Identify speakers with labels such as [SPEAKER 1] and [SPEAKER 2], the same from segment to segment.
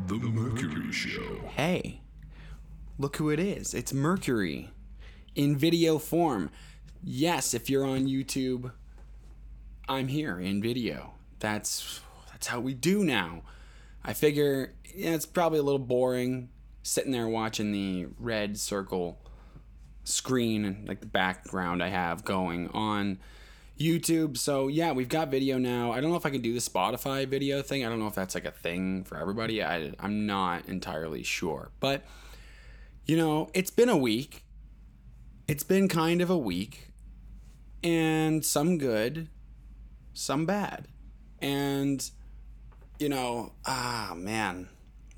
[SPEAKER 1] The Mercury Show.
[SPEAKER 2] Hey, look who it is. It's Mercury in video form. Yes, if you're on YouTube, I'm here in video. That's that's how we do now. I figure yeah, it's probably a little boring sitting there watching the RedCircle screen like the background I have going on YouTube. So yeah, we've got video now. I don't know if I can do the Spotify video thing. I don't know if that's like a thing for everybody. I, I'm not entirely sure. But you know, it's been a week. It's been kind of a week. And some good, some bad. And you know, ah man,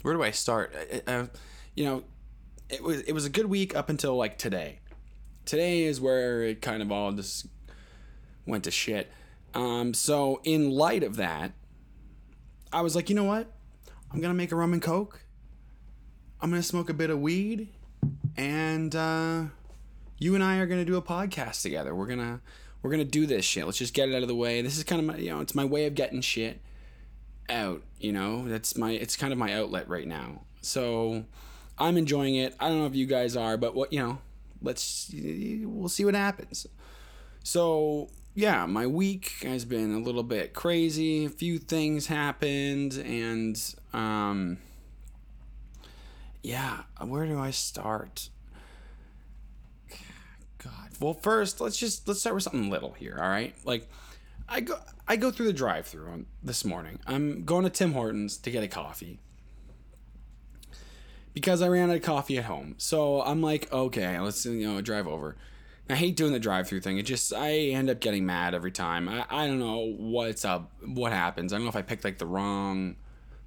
[SPEAKER 2] where do I start? Uh, you know, it was it was a good week up until like today. Today is where it kind of all just went to shit. Um, so in light of that, I was like, you know what? I'm gonna make a rum and coke. I'm gonna smoke a bit of weed, and uh, you and I are gonna do a podcast together. We're gonna we're gonna do this shit. Let's just get it out of the way. This is kind of my you know it's my way of getting shit out. You know that's my it's kind of my outlet right now. So I'm enjoying it. I don't know if you guys are, but what you know, let's we'll see what happens. So yeah, my week has been a little bit crazy. A few things happened, and um, yeah, where do I start? God. Well, first, let's just let's start with something little here. All right, like I go I go through the drive-through on this morning. I'm going to Tim Hortons to get a coffee because I ran out of coffee at home. So I'm like, okay, let's you know drive over. I hate doing the drive-through thing. It just I end up getting mad every time. I, I don't know what's up, what happens. I don't know if I picked like the wrong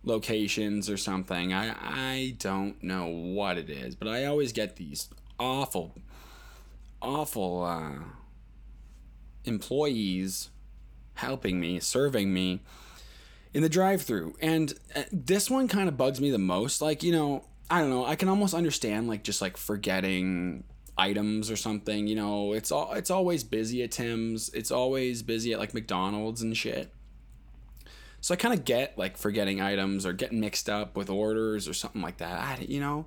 [SPEAKER 2] locations or something. I I don't know what it is, but I always get these awful, awful uh, employees helping me, serving me in the drive-through, and uh, this one kind of bugs me the most. Like you know, I don't know. I can almost understand like just like forgetting items or something. You know, it's all it's always busy at Tim's. It's always busy at like McDonald's and shit. So I kind of get like forgetting items or getting mixed up with orders or something like that. I, you know,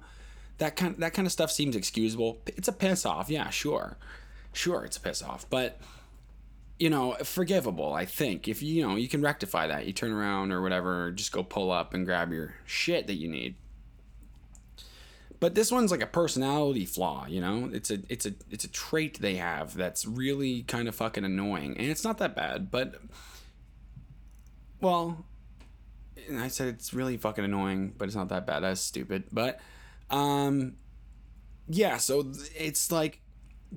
[SPEAKER 2] that kind that kind of stuff seems excusable. It's a piss off, yeah, sure, sure, it's a piss off, but you know, forgivable. I think if you, you know you can rectify that, you turn around or whatever, just go pull up and grab your shit that you need. But this one's like a personality flaw, you know? It's a it's a it's a trait they have that's really kind of fucking annoying. And it's not that bad, but well, I said it's really fucking annoying, but it's not that bad. That's stupid. But um yeah, so it's like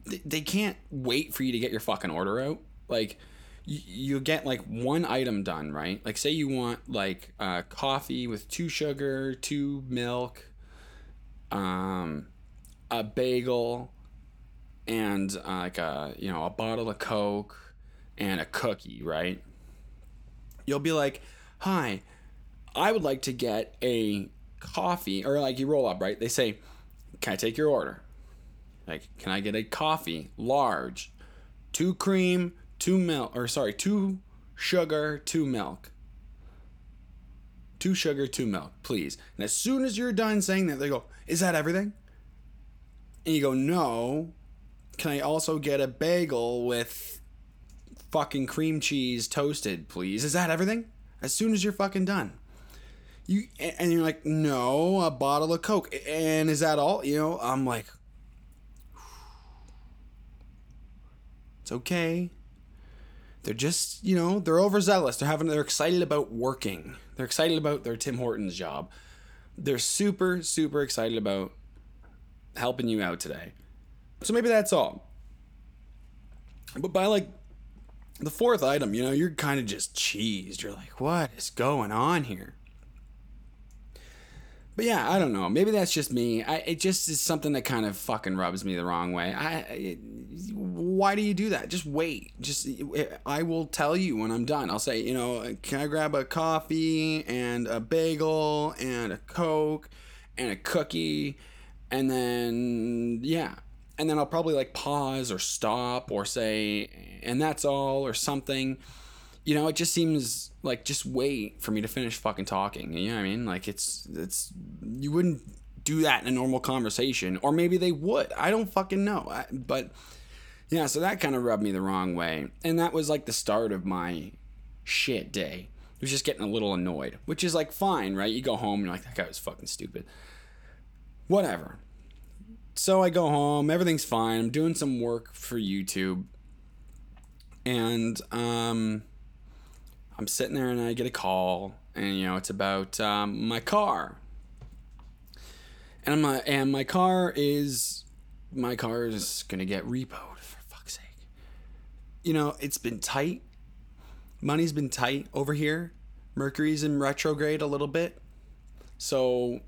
[SPEAKER 2] they can't wait for you to get your fucking order out. Like you get like one item done, right? Like say you want like uh, coffee with two sugar, two milk, um, a bagel, and uh, like a you know a bottle of Coke and a cookie, right? You'll be like, "Hi, I would like to get a coffee," or like you roll up, right? They say, "Can I take your order?" Like, "Can I get a coffee, large, two cream, two milk, or sorry, two sugar, two milk." Two sugar, two milk, please. And as soon as you're done saying that, they go, Is that everything? And you go, No. Can I also get a bagel with fucking cream cheese toasted, please? Is that everything? As soon as you're fucking done. You and you're like, no, a bottle of Coke. And is that all? You know, I'm like, it's okay. They're just, you know, they're overzealous. They're having, they're excited about working. They're excited about their Tim Hortons job. They're super, super excited about helping you out today. So maybe that's all. But by like the fourth item, you know, you're kind of just cheesed. You're like, what is going on here? But yeah, I don't know. Maybe that's just me. I, it just is something that kind of fucking rubs me the wrong way. I, it, why do you do that? Just wait. Just I will tell you when I'm done. I'll say, you know, can I grab a coffee and a bagel and a coke and a cookie, and then yeah, and then I'll probably like pause or stop or say, and that's all or something you know, it just seems like just wait for me to finish fucking talking. You know what I mean? Like it's it's you wouldn't do that in a normal conversation, or maybe they would. I don't fucking know. I, but yeah, so that kind of rubbed me the wrong way, and that was like the start of my shit day. I was just getting a little annoyed, which is like fine, right? You go home, and you're like, that guy was fucking stupid. Whatever. So I go home, everything's fine. I'm doing some work for YouTube, and um I'm sitting there and I get a call, and you know it's about um, my car, and I'm and my car is my car is gonna get repoed for fuck's sake. You know it's been tight. Money's been tight over here. Mercury's in retrograde a little bit, so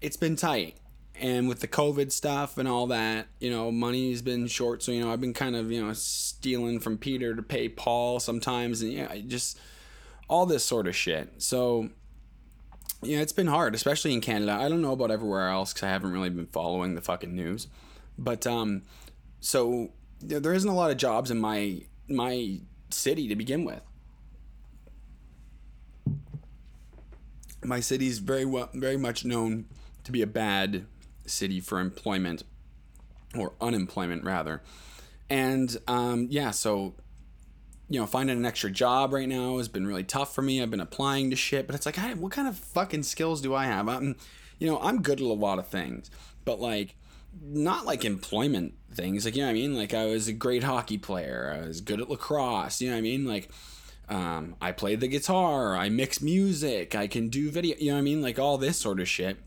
[SPEAKER 2] it's been tight. And with the COVID stuff and all that, you know, money's been short. So, you know, I've been kind of, you know, stealing from Peter to pay Paul sometimes. And, yeah, just all this sort of shit. So, yeah, it's been hard, especially in Canada. I don't know about everywhere else because I haven't really been following the fucking news. But, um, so there isn't a lot of jobs in my, my city to begin with. My city's very well, very much known to be a bad city for employment or unemployment rather. And um, yeah, so you know, finding an extra job right now has been really tough for me. I've been applying to shit, but it's like, I, what kind of fucking skills do I have? I'm, you know, I'm good at a lot of things, but like, not like employment things. Like, you know what I mean? Like, I was a great hockey player. I was good at lacrosse. You know what I mean? Like, um, I play the guitar. I mix music. I can do video. You know what I mean? Like, all this sort of shit.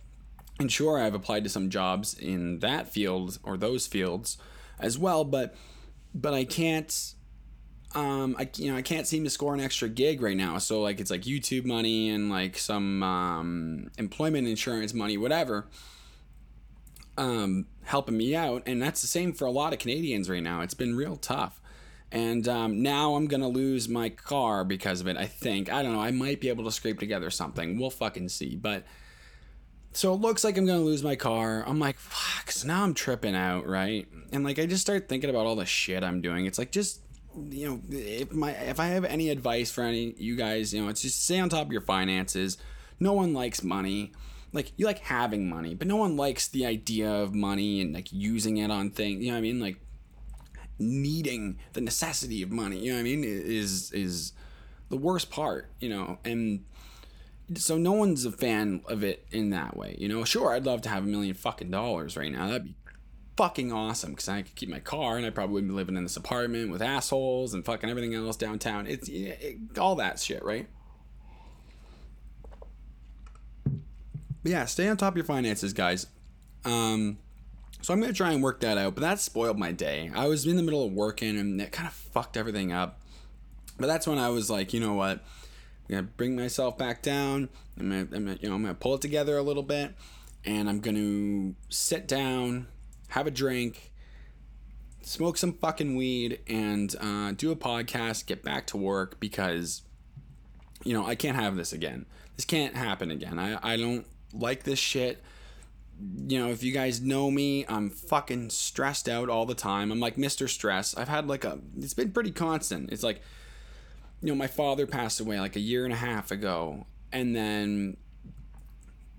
[SPEAKER 2] And sure, I've applied to some jobs in that field or those fields as well, but but I can't um I you know I can't seem to score an extra gig right now. So like it's like YouTube money and like some um employment insurance money whatever um helping me out and that's the same for a lot of Canadians right now. It's been real tough. And um, now I'm gonna lose my car because of it. I think I don't know. I might be able to scrape together something. We'll fucking see. But so it looks like I'm gonna lose my car. I'm like, fuck. So now I'm tripping out, right? And like I just start thinking about all the shit I'm doing. It's like just you know, if my if I have any advice for any you guys, you know, it's just stay on top of your finances. No one likes money. Like you like having money, but no one likes the idea of money and like using it on things. You know what I mean? Like needing the necessity of money. You know what I mean? Is is the worst part. You know, and so no one's a fan of it in that way. You know, sure, I'd love to have a million fucking dollars right now. That'd be fucking awesome because I could keep my car and I probably wouldn't be living in this apartment with assholes and fucking everything else downtown. It's it, all that shit, right? But yeah, stay on top of your finances, guys. Um, so I'm gonna try and work that out, but that spoiled my day. I was in the middle of working and it kind of fucked everything up. But that's when I was like, you know what? I'm gonna bring myself back down. I'm gonna, I'm gonna, you know, I'm gonna pull it together a little bit, and I'm gonna sit down, have a drink, smoke some fucking weed, and uh, do a podcast. Get back to work because, you know, I can't have this again. This can't happen again. I I don't like this shit. You know, if you guys know me, I'm fucking stressed out all the time. I'm like Mr. Stress. I've had like a, it's been pretty constant. It's like you know, my father passed away like a year and a half ago, and then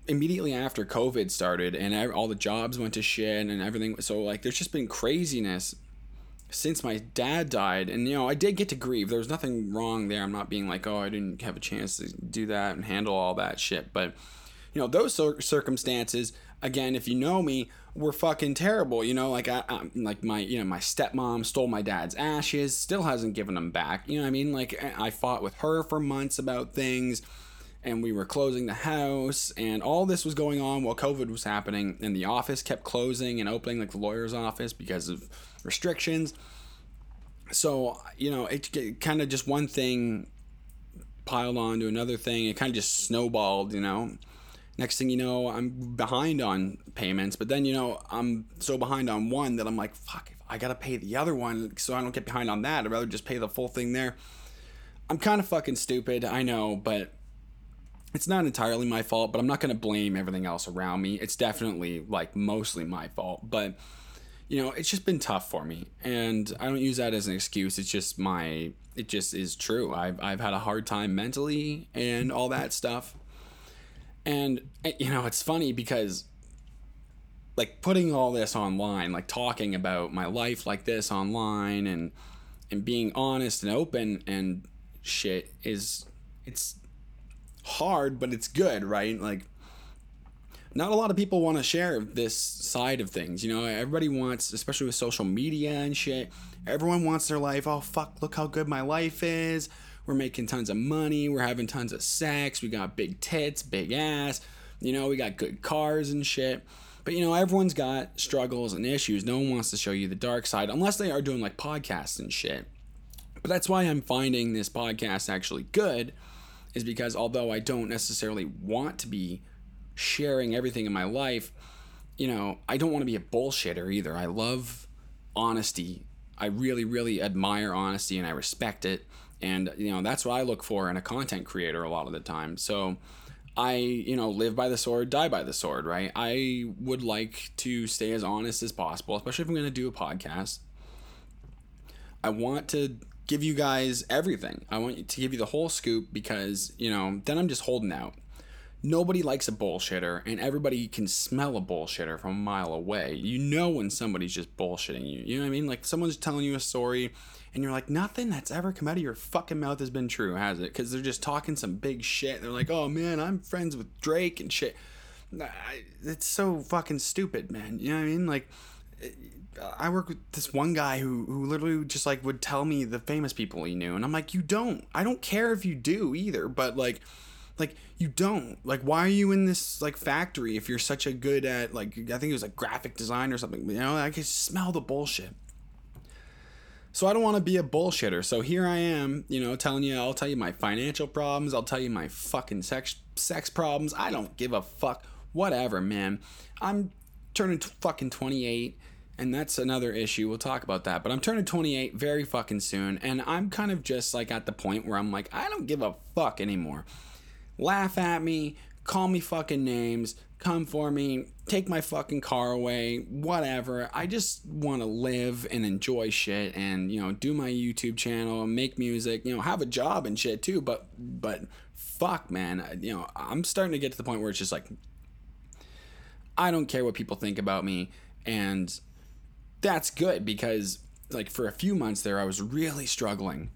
[SPEAKER 2] immediately after COVID started, and all the jobs went to shit and everything. So like, there's just been craziness since my dad died, and you know, I did get to grieve. There was nothing wrong there. I'm not being like, oh, I didn't have a chance to do that and handle all that shit, but you know, those circumstances. Again, if you know me, were fucking terrible. You know, like I, I, like my you know my stepmom stole my dad's ashes, still hasn't given them back. You know what I mean? Like I fought with her for months about things, and we were closing the house, and all this was going on while COVID was happening, and the office kept closing and opening, like the lawyer's office, because of restrictions. So you know, it, it kind of just one thing piled on to another thing. It kind of just snowballed. You know next thing you know i'm behind on payments but then you know i'm so behind on one that i'm like fuck if i gotta pay the other one so i don't get behind on that i'd rather just pay the full thing there i'm kind of fucking stupid i know but it's not entirely my fault but i'm not gonna blame everything else around me it's definitely like mostly my fault but you know it's just been tough for me and i don't use that as an excuse it's just my it just is true. I've I've had a hard time mentally and all that stuff. And eh, you know, it's funny because like putting all this online, like talking about my life like this online and and being honest and open and shit is it's hard, but it's good, right? Like not a lot of people want to share this side of things. You know, everybody wants, especially with social media and shit, everyone wants their life. Oh, fuck, look how good my life is. We're making tons of money. We're having tons of sex. We got big tits, big ass. You know, we got good cars and shit. But, you know, everyone's got struggles and issues. No one wants to show you the dark side unless they are doing like podcasts and shit. But that's why I'm finding this podcast actually good, is because although I don't necessarily want to be sharing everything in my life, you know, I don't want to be a bullshitter either. I love honesty. I really, really admire honesty and I respect it. And, you know, that's what I look for in a content creator a lot of the time. So I, you know, live by the sword, die by the sword, right? I would like to stay as honest as possible, especially if I'm going to do a podcast. I want to give you guys everything. I want to give you the whole scoop because, you know, then I'm just holding out nobody likes a bullshitter and everybody can smell a bullshitter from a mile away. You know when somebody's just bullshitting you. You know what I mean? Like someone's telling you a story and you're like, nothing that's ever come out of your fucking mouth has been true, has it? Because they're just talking some big shit. They're like, oh man, I'm friends with Drake and shit. It's so fucking stupid, man. You know what I mean? Like, I work with this one guy who who literally just like would tell me the famous people he knew, and I'm like, you don't. I don't care if you do either, but like like you don't. Like why are you in this like factory if you're such a good at like I think it was like graphic design or something. You know, I can smell the bullshit. So I don't want to be a bullshitter. So here I am, you know, telling you I'll tell you my financial problems, I'll tell you my fucking sex sex problems. I don't give a fuck. Whatever, man. I'm turning t- fucking 28 and that's another issue. We'll talk about that. But I'm turning 28 very fucking soon, and I'm kind of just like at the point where I'm like, I don't give a fuck anymore laugh at me, call me fucking names, come for me, take my fucking car away, whatever. I just want to live and enjoy shit and, you know, do my YouTube channel and make music, you know, have a job and shit too, but but fuck, man, you know, I'm starting to get to the point where it's just like I don't care what people think about me and that's good because like for a few months there I was really struggling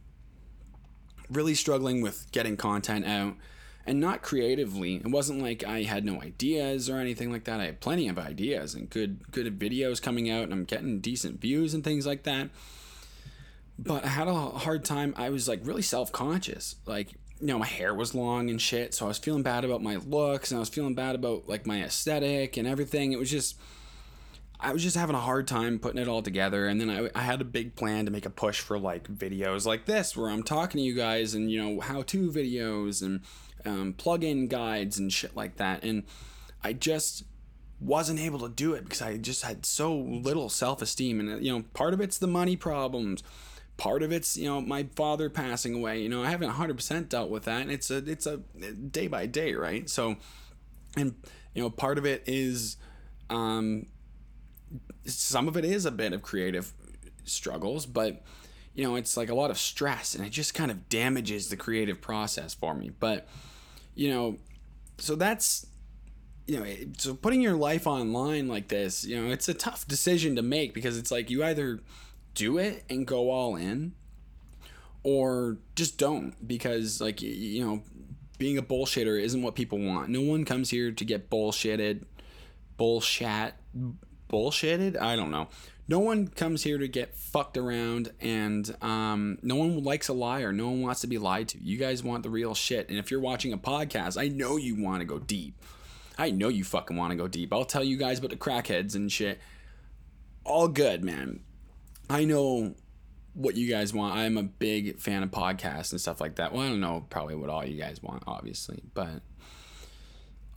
[SPEAKER 2] really struggling with getting content out and not creatively. It wasn't like I had no ideas or anything like that. I had plenty of ideas and good good videos coming out and I'm getting decent views and things like that. But I had a hard time. I was like really self-conscious. Like, you know, my hair was long and shit, so I was feeling bad about my looks and I was feeling bad about like my aesthetic and everything. It was just I was just having a hard time putting it all together. And then I, I, had a big plan to make a push for like videos like this, where I'm talking to you guys and, you know, how to videos and um, plug-in guides and shit like that. And I just wasn't able to do it because I just had so little self-esteem. And you know, part of it's the money problems. Part of it's you know my father passing away. You know, I haven't 100% dealt with that. And it's a it's a day by day, right? So, and you know, part of it is, um, some of it is a bit of creative struggles, but you know, it's like a lot of stress and it just kind of damages the creative process for me. But you know, so that's you know, so putting your life online like this, you know, it's a tough decision to make because it's like you either do it and go all in or just don't because like you know, being a bullshitter isn't what people want. No one comes here to get bullshitted, bullshit, bullshitted. I don't know no one comes here to get fucked around and um, no one likes a liar. No one wants to be lied to. You guys want the real shit. And if you're watching a podcast i know you want to go deep. I know you fucking want to go deep. I'll tell you guys about the crackheads and shit. All good man. I know what you guys want. I'm a big fan of podcasts and stuff like that. Well i don't know probably what all you guys want obviously but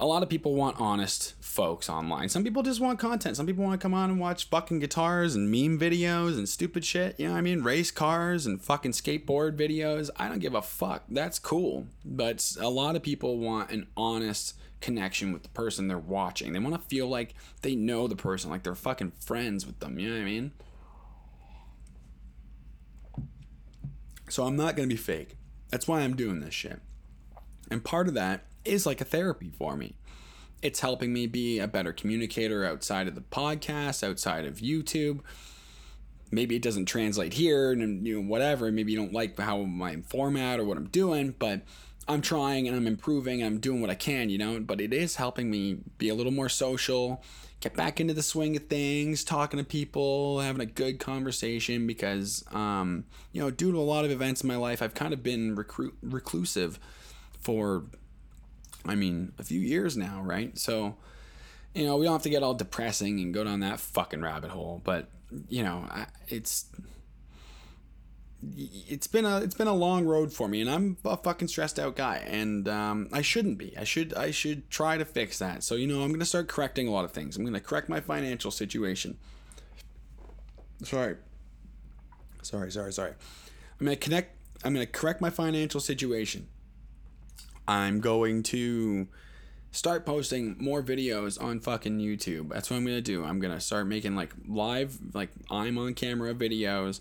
[SPEAKER 2] a lot of people want honest folks online. Some people just want content. Some people want to come on and watch fucking guitars and meme videos and stupid shit. You know what I mean? Race cars and fucking skateboard videos. I don't give a fuck. That's cool. But a lot of people want an honest connection with the person they're watching. They want to feel like they know the person, like they're fucking friends with them. You know what I mean? So I'm not going to be fake. That's why I'm doing this shit. And part of that is like a therapy for me. It's helping me be a better communicator outside of the podcast, outside of YouTube. Maybe it doesn't translate here and you know whatever, maybe you don't like how my format or what I'm doing, but I'm trying and I'm improving and I'm doing what I can, you know, but it is helping me be a little more social, get back into the swing of things, talking to people, having a good conversation because, um, you know, due to a lot of events in my life, I've kind of been recru- reclusive for, I mean, a few years now, right? So, you know, we don't have to get all depressing and go down that fucking rabbit hole, but, you know, it's it's been a it's been a long road for me and i'm a fucking stressed out guy and um, i shouldn't be. I should i should try to fix that. So you know i'm gonna start correcting a lot of things. I'm gonna correct my financial situation. Sorry. Sorry sorry sorry. I'm gonna connect i'm gonna correct my financial situation i'm going to start posting more videos on fucking youtube that's what i'm gonna do i'm gonna start making like live like i'm on camera videos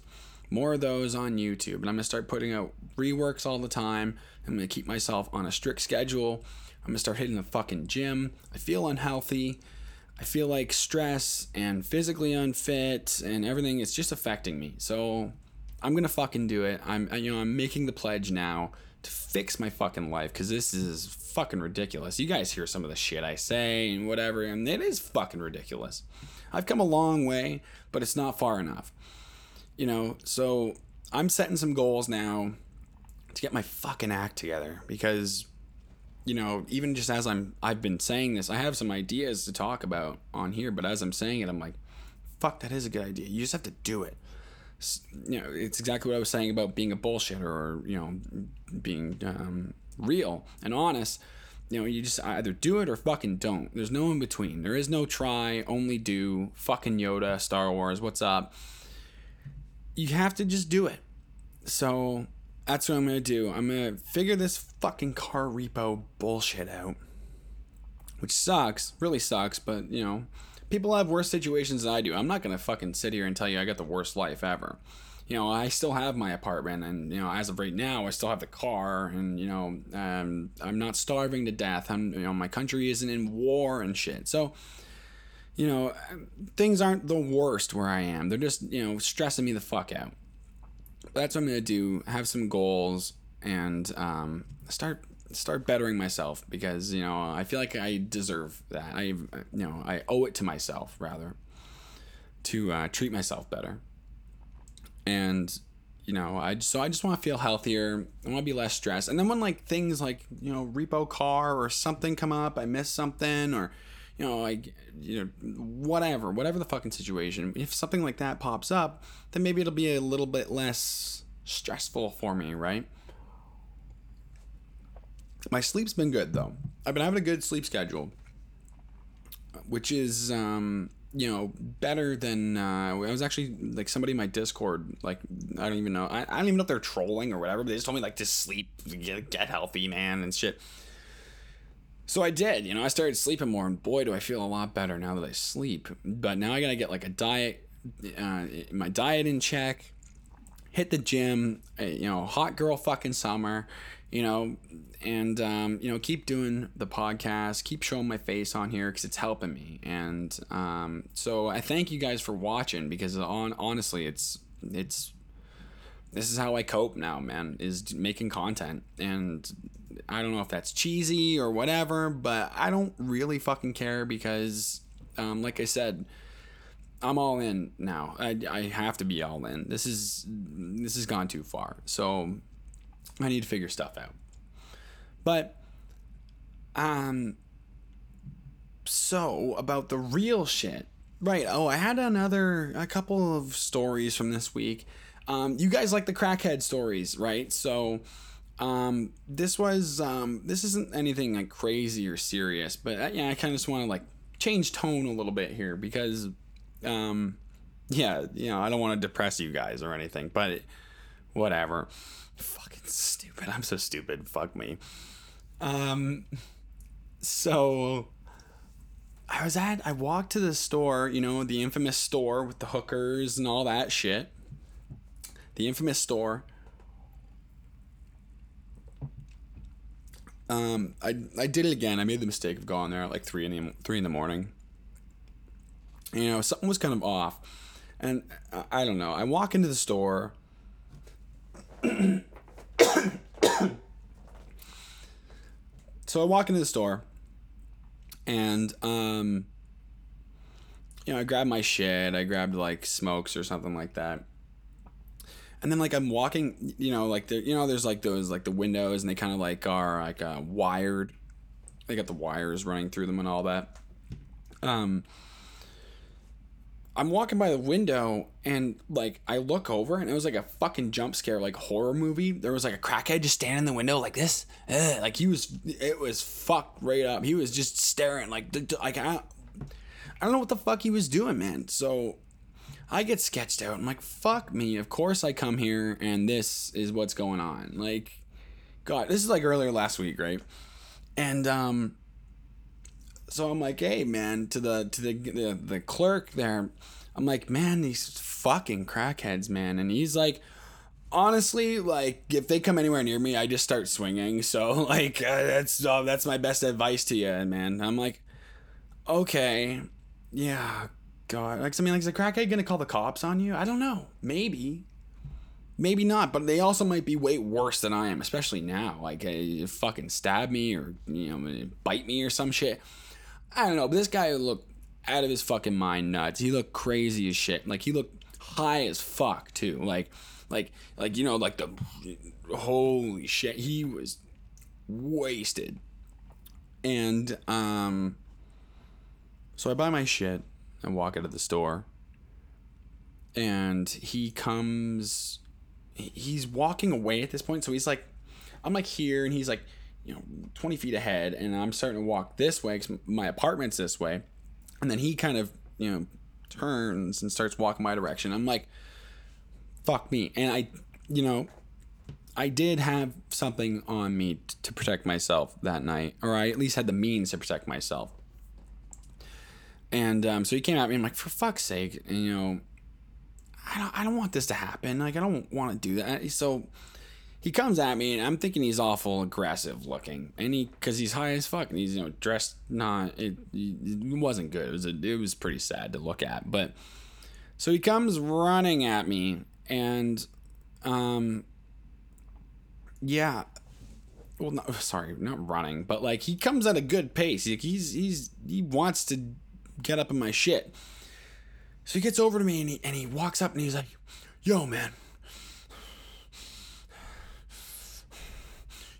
[SPEAKER 2] more of those on YouTube. And I'm going to start putting out reworks all the time. I'm going to keep myself on a strict schedule. I'm going to start hitting the fucking gym. I feel unhealthy. I feel like stress and physically unfit and everything is just affecting me. So I'm to fucking do it. I'm you know, I'm making the pledge now to fix my fucking life cuz this is fucking ridiculous. You guys hear some of the shit I say and whatever and it is fucking ridiculous. I've come a long way, but it's not far enough you know, so I'm setting some goals now to get my fucking act together because you know, even just as I'm I've been saying this, I have some ideas to talk about on here, but as I'm saying it, I'm like, fuck, that is a good idea. You just have to do it. You know, it's exactly what I was saying about being a bullshitter or, you know, being um, real and honest. You know, you just either do it or fucking don't. There's no in between. There is no try, only do. Fucking Yoda, Star Wars, what's up? you have to just do it. So that's what I'm gonna do. I'm gonna figure this fucking car repo bullshit out. Which sucks, really sucks, but you know, people have worse situations than I do. I'm not gonna fucking sit here and tell you I got the worst life ever. You know, I still have my apartment, and you know, as of right now, I still have the car, and you know, um, I'm not starving to death. I'm, you know, my country isn't in war and shit. So, you know, things aren't the worst where I am. They're just, you know, stressing me the fuck out. But that's what I'm gonna do. Have some goals and um, start start bettering myself because you know I feel like I deserve that. I you know I owe it to myself rather to uh, treat myself better. And you know I so I just want to feel healthier. I want to be less stressed. And then when like things like you know repo car or something come up, I miss something or you know, like, you know, whatever, whatever the fucking situation. If something like that pops up, then maybe it'll be a little bit less stressful for me, right? My sleep's been good though. I've been having a good sleep schedule, which is, um, you know, better than uh, I was actually like somebody in my Discord. Like I don't even know. I, I don't even know if they're trolling or whatever. But they just told me like to sleep, get, get healthy, man, and shit. So I did, you know, I started sleeping more, and boy, do I feel a lot better now that I sleep. But now I gotta get like a diet, uh, my diet in check, hit the gym, uh, you know, hot girl fucking summer, you know, and um, you know, keep doing the podcast, keep showing my face on here because it's helping me. And um, so I thank you guys for watching because on honestly, it's it's this is how I cope now, man, is making content. And I don't know if that's cheesy or whatever, but I don't really fucking care because, um, like I said, I'm all in now. I, I have to be all in. This is this has gone too far. So I need to figure stuff out. But um so about the real shit. Right. Oh, I had another a couple of stories from this week. Um, you guys like the crackhead stories, right? So um, this was um, this isn't anything like crazy or serious, but uh, yeah, I kind of just want to like change tone a little bit here because um, yeah, you know, I don't want to depress you guys or anything, but whatever. Fucking stupid. I'm so stupid. Fuck me. Um, so I was at, I walked to the store, you know, the infamous store with the hookers and all that shit. The infamous store. Um, I, I did it again. I made the mistake of going there at like three in the three in the morning. You know, something was kind of off, and I, I don't know. I walk into the store. so I walk into the store, and um, you know, I grabbed my shit. I grabbed like smokes or something like that. And then like I'm walking, you know, like there, you know, there's like those like the windows, and they kind of like are like uh, wired. They got the wires running through them and all that. Um, I'm walking by the window and like I look over and it was like a fucking jump scare, like horror movie. There was like a crackhead just standing in the window like this, Ugh, like he was. It was fucked right up. He was just staring like like I, I don't know what the fuck he was doing, man. So I get sketched out. I'm like, fuck me. Of course I come here and this is what's going on. Like, God, this is like earlier last week, right? And um, so I'm like, hey man, to the to the the, the clerk there, I'm like, man, these fucking crackheads, man. And he's like, honestly, like if they come anywhere near me, I just start swinging. So like uh, that's uh, that's my best advice to you, man. I'm like, okay, yeah, God. Like I mean, like is a crackhead gonna call the cops on you? I don't know. Maybe. Maybe not, but they also might be way worse than I am, especially now. Like, uh, fucking stab me or, you know, bite me or some shit. I don't know, but this guy looked out of his fucking mind nuts. He looked crazy as shit. Like, he looked high as fuck, too. Like, like, like, you know, like the, holy shit. He was wasted. And, um, so I buy my shit and walk out of the store. And he comes he's walking away at this point. So he's like, I'm like here, and he's like, you know, 20 feet ahead, and I'm starting to walk this way because my apartment's this way. And then he kind of, you know, turns and starts walking my direction. I'm like, fuck me. And I, you know, I did have something on me t- to protect myself that night, or I at least had the means to protect myself. And um, so he came at me. I'm like, for fuck's sake, and, you know, I don't, I don't want this to happen. Like, I don't want to do that. So he comes at me, and I'm thinking he's awful aggressive looking, and he because he's high as fuck, and he's you know dressed not it, it wasn't good. It was a, it was pretty sad to look at. But so he comes running at me, and um, yeah. Well, no, sorry, not running, but like he comes at a good pace. Like he's he's he wants to get up in my shit. So he gets over to me and he, and he walks up and he's like, Yo, man.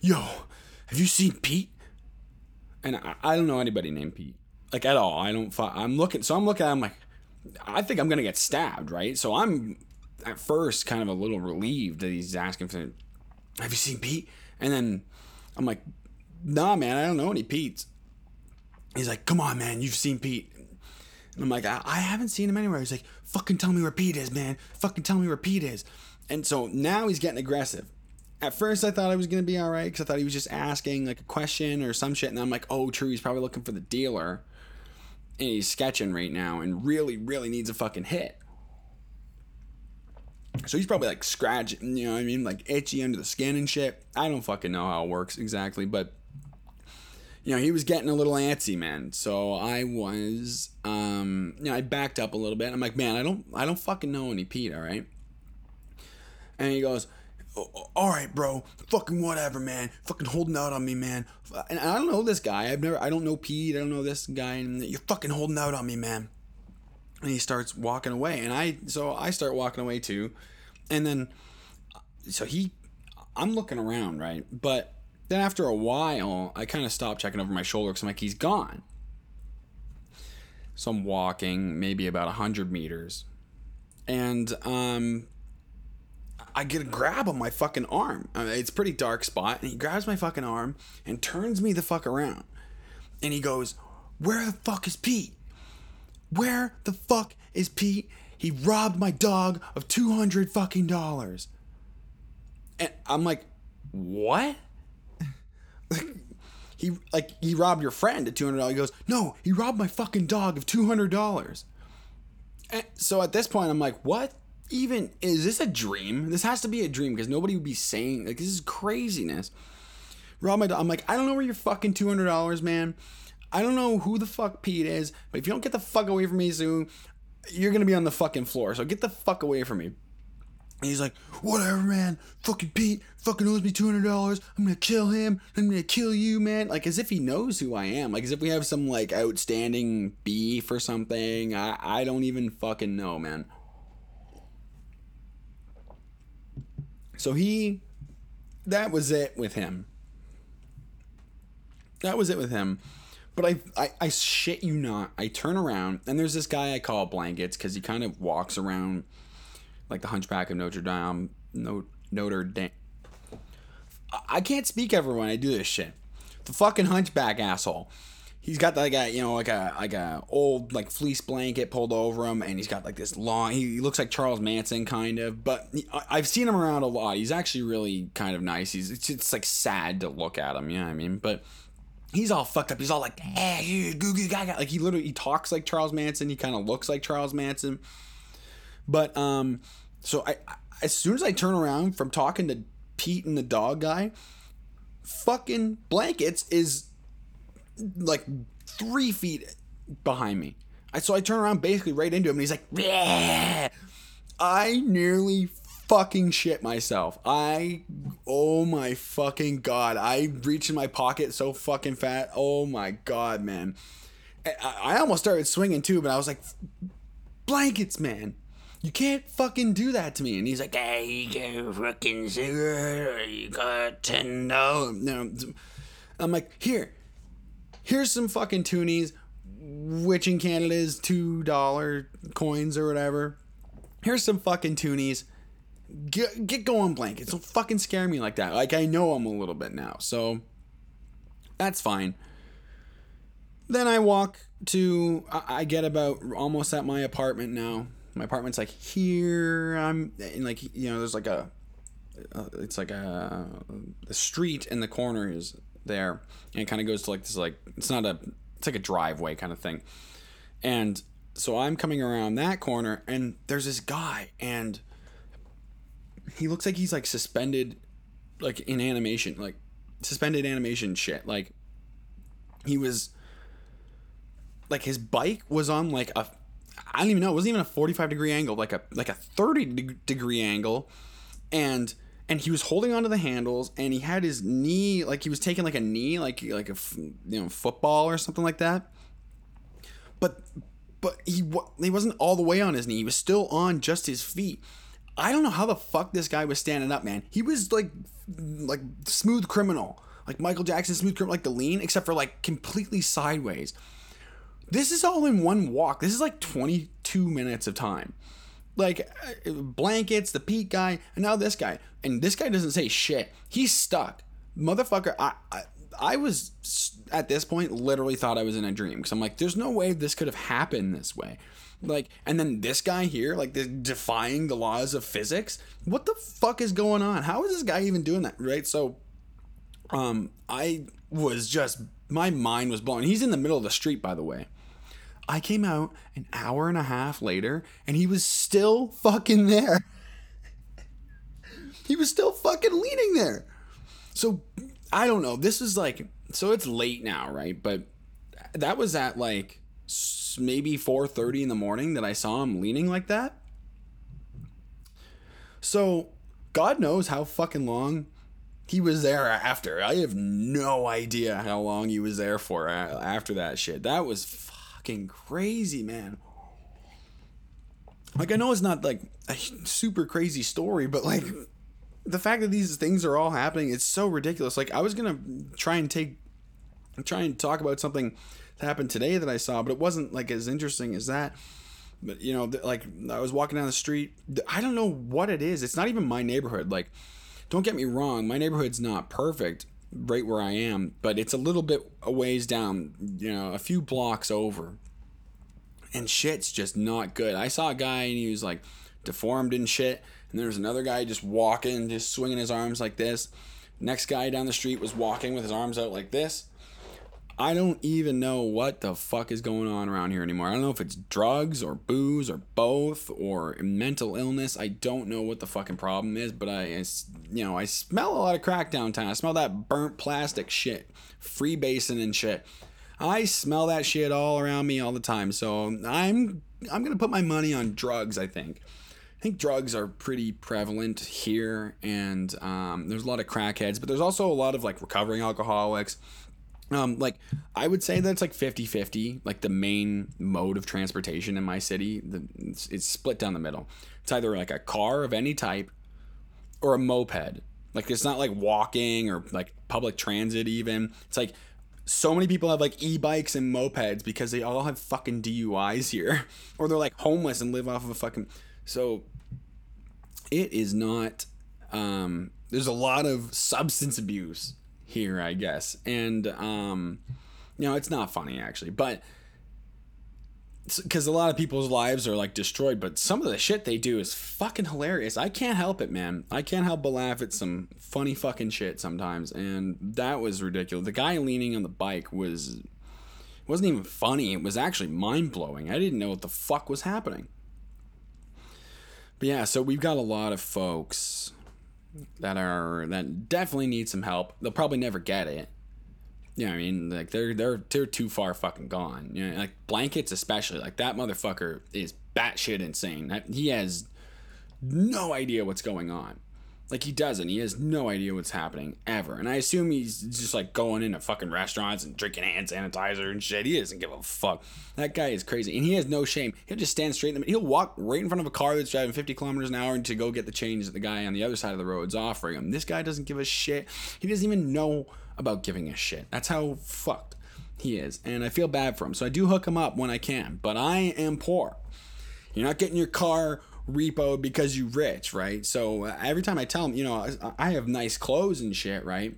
[SPEAKER 2] Yo, have you seen Pete? And I, I don't know anybody named Pete. Like at all. I don't, I'm looking, so I'm looking I'm like, I think I'm to get stabbed, right? So I'm at first kind of a little relieved that he's asking for, Have you seen Pete? And then I'm like, Nah, man, I don't know any Pete's. He's like, Come on, man, you've seen Pete. And I'm like, I, I haven't seen him anywhere. He's like, fucking tell me where Pete is, man. Fucking tell me where Pete is. And so now he's getting aggressive. At first, I thought I was gonna be all right because I thought he was just asking like a question or some shit, and I'm like, oh, true, he's probably looking for the dealer, and he's sketching right now, and really, really needs a fucking hit. So he's probably like scratching, you know what I mean, like itchy under the skin and shit. I don't fucking know how it works exactly, but you know, he was getting a little antsy, man. So I was, um, you know, I backed up a little bit. I'm like, man, I don't, I don't fucking know any Pete, all right. And he goes, all right, bro, fucking whatever, man. Fucking holding out on me, man. And I don't know this guy. I've never, I don't know Pete. I don't know this guy. And you're fucking holding out on me, man. And he starts walking away, and I, so I start walking away too, and then, so he, I'm looking around, right, but then after a while, I kind of stopped checking over my shoulder because I'm like, he's gone. So I'm walking maybe about 100 meters. And um, I get a grab on my fucking arm. I mean, it's pretty dark spot. And he grabs my fucking arm and turns me the fuck around. And he goes, Where the fuck is Pete? Where the fuck is Pete? He robbed my dog of 200 fucking dollars. And I'm like, What? he like he robbed your friend at two hundred dollars. He goes, no, he robbed my fucking dog of two hundred dollars. So at this point, I'm like, what? Even is this a dream? This has to be a dream because nobody would be saying like this is craziness. rob my dog. I'm like, I don't know where your fucking two hundred dollars, man. I don't know who the fuck Pete is, but if you don't get the fuck away from me soon, you're gonna be on the fucking floor. So get the fuck away from me. And he's like, whatever, man. Fucking Pete fucking owes me two hundred dollars. I'm gonna kill him. I'm gonna kill you, man. Like as if he knows who I am. Like as if we have some like outstanding beef or something. I I don't even fucking know, man. So he, that was it with him. That was it with him. But I, I, I shit you not. I turn around and there's this guy I call Blankets because he kind of walks around like the Hunchback of Notre Dame. No, Notre Dame. I can't speak ever when I do this shit. The fucking Hunchback asshole. He's got like a you know like a like a old like fleece blanket pulled over him, and he's got like this long. He looks like Charles Manson kind of, but I've seen him around a lot. He's actually really kind of nice. He's it's, it's like sad to look at him. You know what I mean? But he's all fucked up. He's all like, hey, you goo goo. Like he literally he talks like Charles Manson. He kind of looks like Charles Manson. But um, so I as soon as I turn around from talking to Pete and the dog guy, fucking blankets is like three feet behind me. I so I turn around basically right into him, and he's like, yeah. I nearly fucking shit myself. I, oh my fucking god! I reached in my pocket so fucking fat. Oh my god, man! I, I almost started swinging too, but I was like, blankets, man. You can't fucking do that to me. And he's like, hey, you a fucking cigarette, you got ten dollars. No, I'm like, here, here's some fucking toonies, which in Canada is two dollar coins or whatever. Here's some fucking toonies. Get, get going, blankets. Don't fucking scare me like that. Like I know I'm a little bit now, so that's fine. Then I walk to. I get about almost at my apartment now. My apartment's like here. I'm and like you know, there's like a. Uh, it's like a the street in the corner is there and it kind of goes to like this like it's not a it's like a driveway kind of thing and so i'm coming around that corner and there's this guy and he looks like he's like suspended like in animation like suspended animation shit like he was like his bike was on like a I don't even know. It wasn't even a 45 degree angle, like a like a 30 degree angle, and and he was holding onto the handles and he had his knee like he was taking like a knee like like a you know football or something like that. But but he he wasn't all the way on his knee. He was still on just his feet. I don't know how the fuck this guy was standing up man. He was like like smooth criminal. Like michael jackson smooth criminal like the lean except for like completely sideways. This is all in one walk. This is like 22 minutes of time like uh, blankets, the Pete guy, and now this guy. And this guy doesn't say shit. He's stuck. Motherfucker, I, I, I was at this point literally thought I was in a dream because I'm like, there's no way this could have happened this way. Like, and then this guy here, like, this defying the laws of physics. What the fuck is going on? How is this guy even doing that? Right? So, um, I was just my mind was blown. He's in the middle of the street, by the way. I came out an hour and a half later and he was still fucking there. he was still fucking leaning there. So I don't know. This is like so it's late now, right? But that was at like maybe 4:30 in the morning that I saw him leaning like that. So God knows how fucking long he was there after. I have no idea how long he was there for uh, after that shit. That was fucking crazy, man. Like I know it's not like a super crazy story, but like the fact that these things are all happening, it's so ridiculous. Like I was gonna try and take, try and talk about something that happened today that I saw, but it wasn't like as interesting as that. But you know, like I was walking down the street. I don't know what it is. It's not even my neighborhood. Like, don't get me wrong, my neighborhood's not perfect, right where I am, but it's a little bit a ways down, you know, a few blocks over. And shit's just not good. I saw a guy and he was like deformed and shit. And there was another guy just walking, just swinging his arms like this. Next guy down the street was walking with his arms out like this. I don't even know what the fuck is going on around here anymore. I don't know if it's drugs or booze or both or mental illness. I don't know what the fucking problem is, but I, I you know, I smell a lot of crack downtown. I smell that burnt plastic shit, freebasing and shit. I smell that shit all around me all the time. So I'm I'm gonna put my money on drugs. I think. I think drugs are pretty prevalent here, and um, there's a lot of crackheads, but there's also a lot of like recovering alcoholics um, like I would say that's like 50-50, like the main mode of transportation in my city. The, it's, it's split down the middle. It's either like a car of any type or a moped. Like it's not like walking or like public transit even. It's like so many people have like e-bikes and mopeds because they all have fucking DUIs here or they're like homeless and live off of a fucking so it is not um there's a lot of substance abuse here, I guess. And um, you know, it's not funny actually, but because a lot of people's lives are like destroyed, but some of the shit they do is fucking hilarious. I can't help it, man. I can't help but laugh at some funny fucking shit sometimes, and that was ridiculous. The guy leaning on the bike was wasn't even funny. It was actually mind blowing. I didn't know what the fuck was happening. But yeah, so we've got a lot of folks that are that definitely need some help. They'll probably never get it. You know, I mean, like they're they're they're too far fucking gone. You know, like blankets especially. Like that motherfucker is batshit insane. He has no idea what's going on. Like he doesn't. He has no idea what's happening ever. And I assume he's just like going into fucking restaurants and drinking hand sanitizer and shit. He doesn't give a fuck. That guy is crazy. And he has no shame. He'll just stand straight in the middle. He'll walk right in front of a car that's driving 50 kilometers an hour to go get the change that the guy on the other side of the road is offering him. This guy doesn't give a shit. He doesn't even know about giving a shit. That's how fucked he is. And I feel bad for him. So I do hook him up when I can. But I am poor. You're not getting your car repo because you rich, right? So uh, every time I tell them, you know, I, I have nice clothes and shit, right?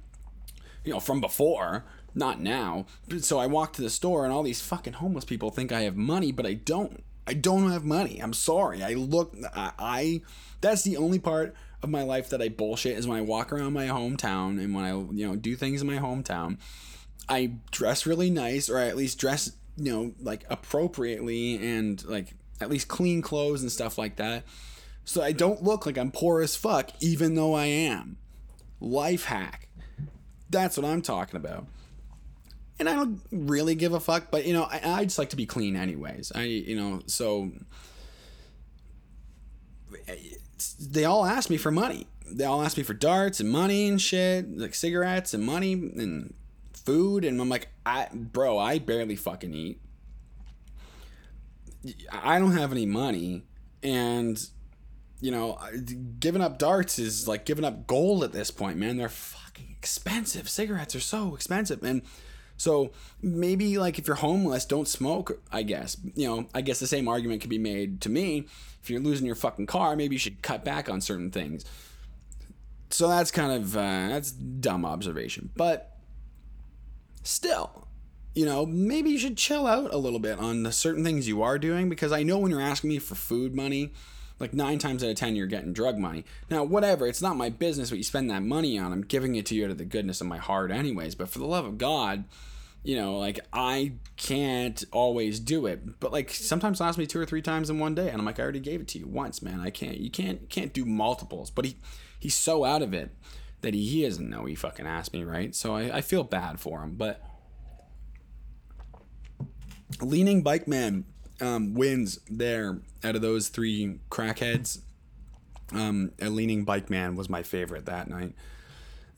[SPEAKER 2] You know, from before, not now. So I walk to the store and all these fucking homeless people think I have money, but I don't. I don't have money. I'm sorry. I look, I, I that's the only part of my life that I bullshit is when I walk around my hometown and when I, you know, do things in my hometown. I dress really nice, or I at least dress, you know, like appropriately and like at least clean clothes and stuff like that. So I don't look like I'm poor as fuck, even though I am. Life hack. That's what I'm talking about. And I don't really give a fuck, but you know, I, I just like to be clean anyways. I, you know, so they all ask me for money. They all ask me for darts and money and shit, like cigarettes and money and food. And I'm like, I, bro, I barely fucking eat. I don't have any money, and you know, giving up darts is like giving up gold at this point, man. They're fucking expensive. Cigarettes are so expensive, and so maybe like if you're homeless, don't smoke. I guess you know. I guess the same argument could be made to me. If you're losing your fucking car, maybe you should cut back on certain things. So that's kind of uh, that's dumb observation, but still, you know, maybe you should chill out a little bit on the certain things you are doing because I know when you're asking me for food money, like nine times out of ten you're getting drug money. Now, whatever, it's not my business what you spend that money on. I'm giving it to you out of the goodness of my heart, anyways. But for the love of God, you know, like I can't always do it. But like sometimes ask me two or three times in one day, and I'm like, I already gave it to you once, man. I can't. You can't can't do multiples. But he he's so out of it that he, he doesn't know he fucking asked me, right? So I, I feel bad for him, but Leaning Bike Man um, wins there out of those three crackheads. Um, a Leaning Bike Man was my favorite that night.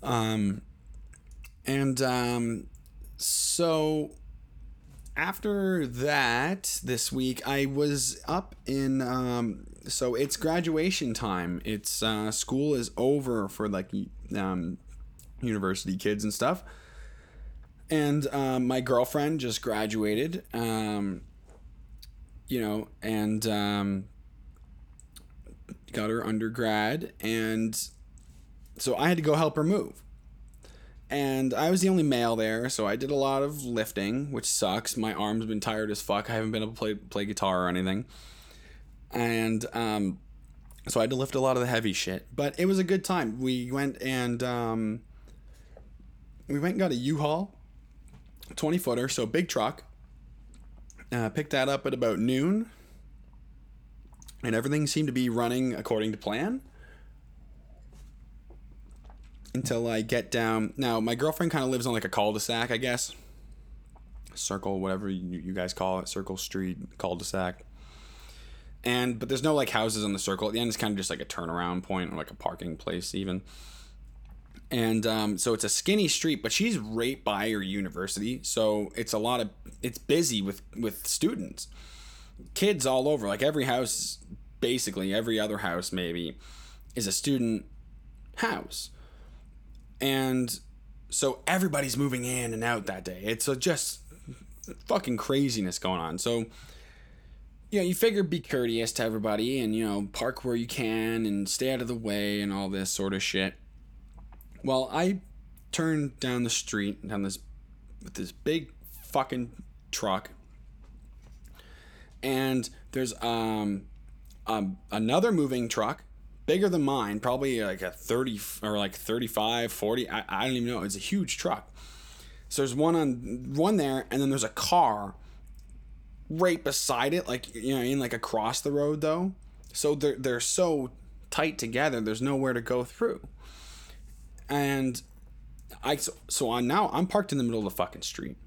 [SPEAKER 2] Um, and um, so after that, this week, I was up in. Um, so it's graduation time. It's uh, school is over for like um, university kids and stuff and um, my girlfriend just graduated um, you know and um, got her undergrad and so i had to go help her move. And i was the only male there so i did a lot of lifting which sucks. My arm's been tired as fuck. I haven't been able to play, play guitar or anything. And um, so i had to lift a lot of the heavy shit. But it was a good time. We went and um, we went and got a u-haul 20 footer, so big truck. Uh, picked that up at about noon, and everything seemed to be running according to plan until I get down. Now, my girlfriend kind of lives on like a cul-de-sac, I guess. Circle, whatever you, you guys call it, circle street, cul-de-sac. And but there's no like houses on the circle. At the end, it's kind of just like a turnaround point or like a parking place, even. And um, so it's a skinny street, but she's right by her university, so it's a lot of it's busy with with students, kids all over. Like every house, basically every other house maybe, is a student house and so everybody's moving in and out that day. It's a just fucking craziness going on. So, you know, you figure be courteous to everybody and, you know, park where you can and stay out of the way and all this sort of shit. Well, I turned down the street, down this, with this big fucking truck. And there's um, um another moving truck bigger than mine, probably like a 30 or like 35, 40. I, I don't even know. It's a huge truck. So there's one on one there, and then there's a car right beside it, like you know, in like across the road though. So they're they're so tight together. There's nowhere to go through. And I so, so on now I'm parked in the middle of the fucking street.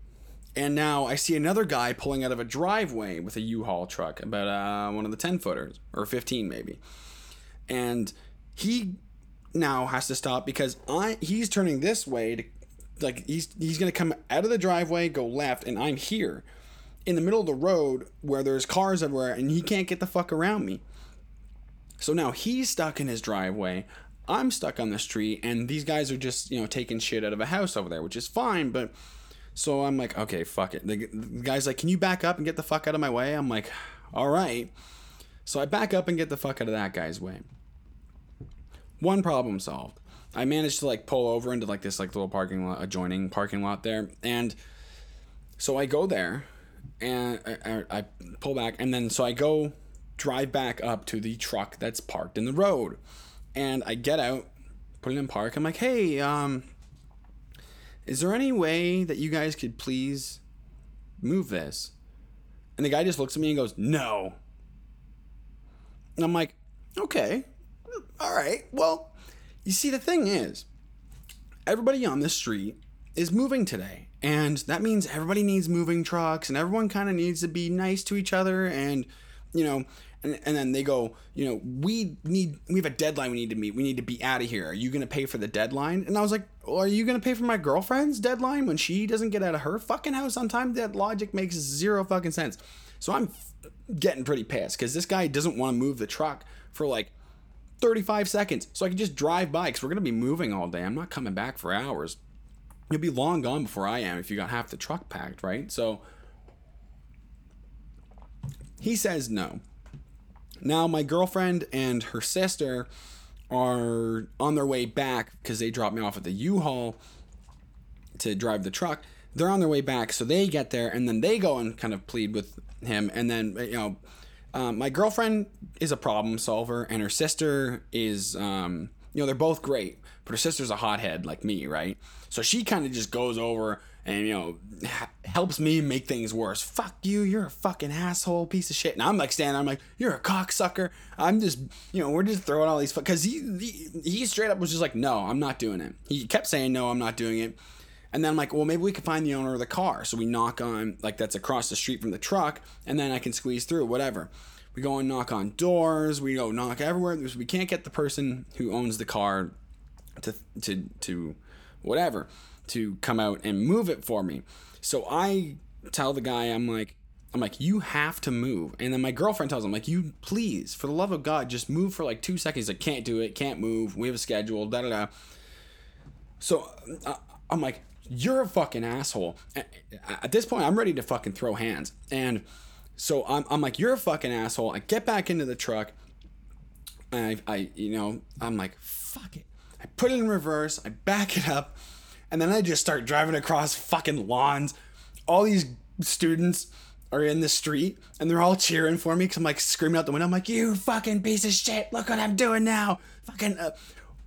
[SPEAKER 2] And now I see another guy pulling out of a driveway with a U-Haul truck, about uh, one of the 10 footers or 15 maybe and he now has to stop because I he's turning this way to like he's he's gonna come out of the driveway, go left, and I'm here in the middle of the road where there's cars everywhere, and he can't get the fuck around me. So now he's stuck in his driveway. I'm stuck on the street, and these guys are just you know taking shit out of a house over there, which is fine, but. So I'm like, okay, fuck it. The, the guy's like, can you back up and get the fuck out of my way? I'm like, all right. So I back up and get the fuck out of that guy's way. One problem solved. I managed to like pull over into like this like little parking lot, adjoining parking lot there, and so I go there, and I, I, pull back, and then so I go drive back up to the truck that's parked in the road, and I get out, put it in park. I'm like, hey, um, is there any way that you guys could please move this? And the guy just looks at me and goes, no. And I'm like, okay, all right. Well, you see, the thing is, everybody on this street is moving today. And that means everybody needs moving trucks and everyone kind of needs to be nice to each other. And, you know, and, and then they go, you know, we need, we have a deadline we need to meet. We need to be out of here. Are you going to pay for the deadline? And I was like, well, are you going to pay for my girlfriend's deadline when she doesn't get out of her fucking house on time? That logic makes zero fucking sense. So I'm getting pretty pissed because this guy doesn't want to move the truck for like 35 seconds so I can just drive by because we're going to be moving all day. I'm not coming back for hours. You'll be long gone before I am if you got half the truck packed, right? So he says no. Now, my girlfriend and her sister are on their way back because they dropped me off at the U Haul to drive the truck. They're on their way back, so they get there and then they go and kind of plead with him. And then, you know, um, my girlfriend is a problem solver, and her sister is, um, you know, they're both great, but her sister's a hothead like me, right? So she kind of just goes over and, you know, helps me make things worse. Fuck you, you're a fucking asshole, piece of shit. And I'm like standing I'm like, you're a cocksucker. I'm just, you know, we're just throwing all these, because he, he, he straight up was just like, no, I'm not doing it. He kept saying, no, I'm not doing it. And then I'm like, well, maybe we could find the owner of the car. So we knock on, like, that's across the street from the truck, and then I can squeeze through, whatever. We go and knock on doors. We go knock everywhere. We can't get the person who owns the car to, to, to whatever, to come out and move it for me. So I tell the guy, I'm like, I'm like, you have to move. And then my girlfriend tells him, like, you please, for the love of God, just move for like two seconds. Like, can't do it, can't move. We have a schedule, da da da. So uh, I'm like, you're a fucking asshole. At this point, I'm ready to fucking throw hands. And so I'm, I'm like, you're a fucking asshole. I get back into the truck. And I, I, you know, I'm like, fuck it. I put it in reverse. I back it up. And then I just start driving across fucking lawns. All these students are in the street and they're all cheering for me because I'm like screaming out the window. I'm like, you fucking piece of shit. Look what I'm doing now. Fucking. Uh,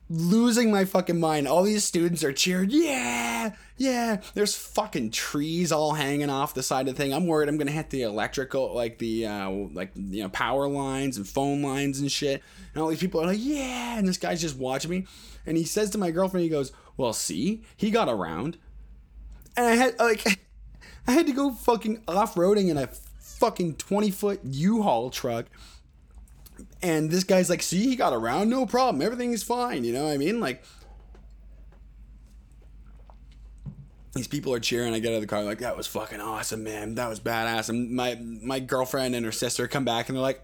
[SPEAKER 2] losing my fucking mind. All these students are cheering, yeah, yeah. There's fucking trees all hanging off the side of the thing. I'm worried I'm gonna hit the electrical, like the uh, like you know power lines and phone lines and shit. And all these people are like, yeah, and this guy's just watching me. And he says to my girlfriend, he goes, well, see, he got around, and I had like, I had to go fucking off roading in a fucking 20 foot U-Haul truck and this guy's like, see, he got around, no problem, Everything's fine. You know what I mean? Like, these people are cheering. I get out of the car, like, that was fucking awesome, man. That was badass. And my my girlfriend and her sister come back and they're like,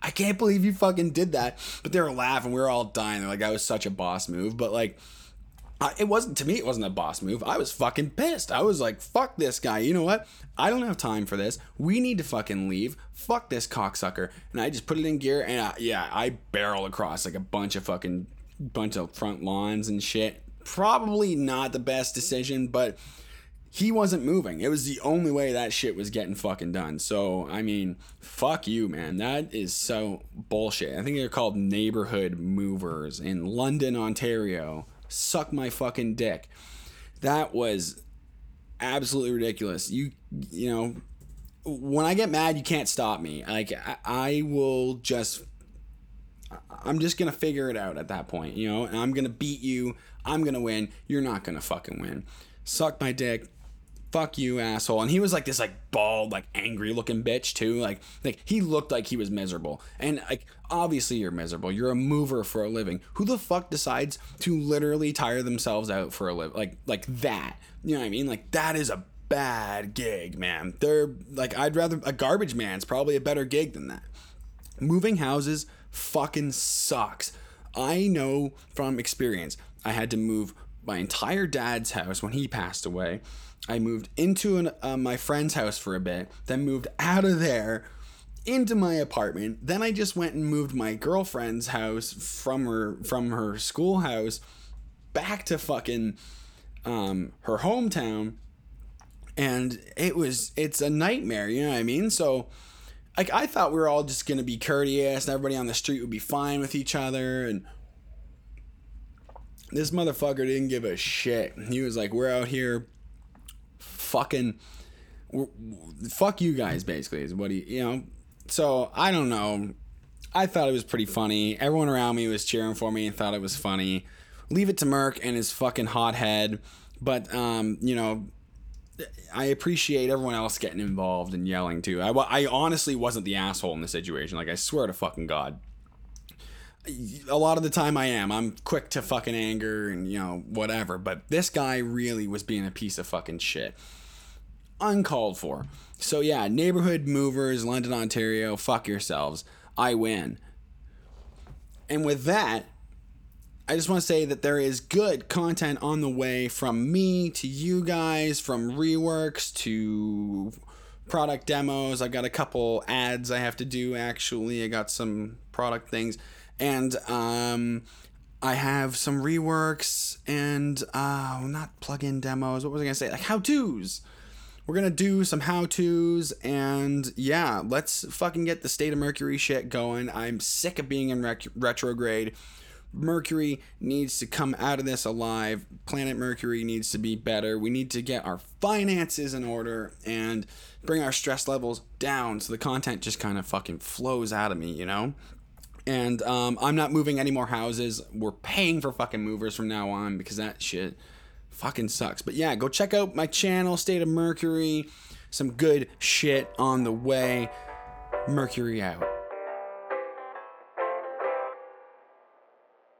[SPEAKER 2] I can't believe you fucking did that. But they were laughing. We were all dying. They're like, that was such a boss move. But like, I, it wasn't to me. It wasn't a boss move. I was fucking pissed. I was like, "Fuck this guy." You know what? I don't have time for this. We need to fucking leave. Fuck this cocksucker. And I just put it in gear, and I, yeah, I barrel across like a bunch of fucking bunch of front lawns and shit. Probably not the best decision, but he wasn't moving. It was the only way that shit was getting fucking done. So, I mean, fuck you, man. That is so bullshit. I think they're called neighborhood movers in London, Ontario suck my fucking dick. That was absolutely ridiculous. You you know, when I get mad, you can't stop me. Like I, I will just I'm just gonna figure it out at that point, you know, and I'm gonna beat you. I'm gonna win. You're not gonna fucking win. Suck my dick fuck you asshole. And he was like this like bald like angry looking bitch too. Like like he looked like he was miserable. And like obviously you're miserable. You're a mover for a living. Who the fuck decides to literally tire themselves out for a live like like that? You know what i mean? Like that is a bad gig man. They're like i'd rather a garbage man's probably a better gig than that. Moving houses fucking sucks. I know from experience i had to move my entire dad's house when he passed away I moved into an, uh, my friend's house for a bit, then moved out of there into my apartment. Then I just went and moved my girlfriend's house from her from her schoolhouse back to fucking um, her hometown, and it was it's a nightmare. You know what I mean? So. Like I thought we were all just gonna be courteous and everybody on the street would be fine with each other and this motherfucker didn't give a shit. He was like, "We're out here fucking fuck you guys basically is what he you know? So i don't know. I thought it was pretty funny. Everyone around me was cheering for me and thought it was funny. Leave it to merc and his fucking hothead but um you know i appreciate everyone else getting involved and yelling too. I, I honestly wasn't the asshole in the situation. Like i swear to fucking god a lot of the time I am. I'm quick to fucking anger and, you know, whatever. But this guy really was being a piece of fucking shit uncalled for. So yeah, neighborhood movers, London, Ontario, fuck yourselves. I win. And with that, I just want to say that there is good content on the way from me to you guys, from reworks to product demos. I got a couple ads I have to do actually. I got some product things. And um I have some reworks and uh not plug-in demos. What was I to say? Like how-tos we're gonna do some how to's and yeah, let's fucking get the state of Mercury shit going. I'm sick of being in rec- retrograde. Mercury needs to come out of this alive. Planet Mercury needs to be better. We need to get our finances in order and bring our stress levels down so the content just kind of fucking flows out of me, you know? And um, I'm not moving any more houses. We're paying for fucking movers from now on because that shit fucking sucks. But yeah, go check out my channel, State of Mercury. Some good shit on the way. Mercury out.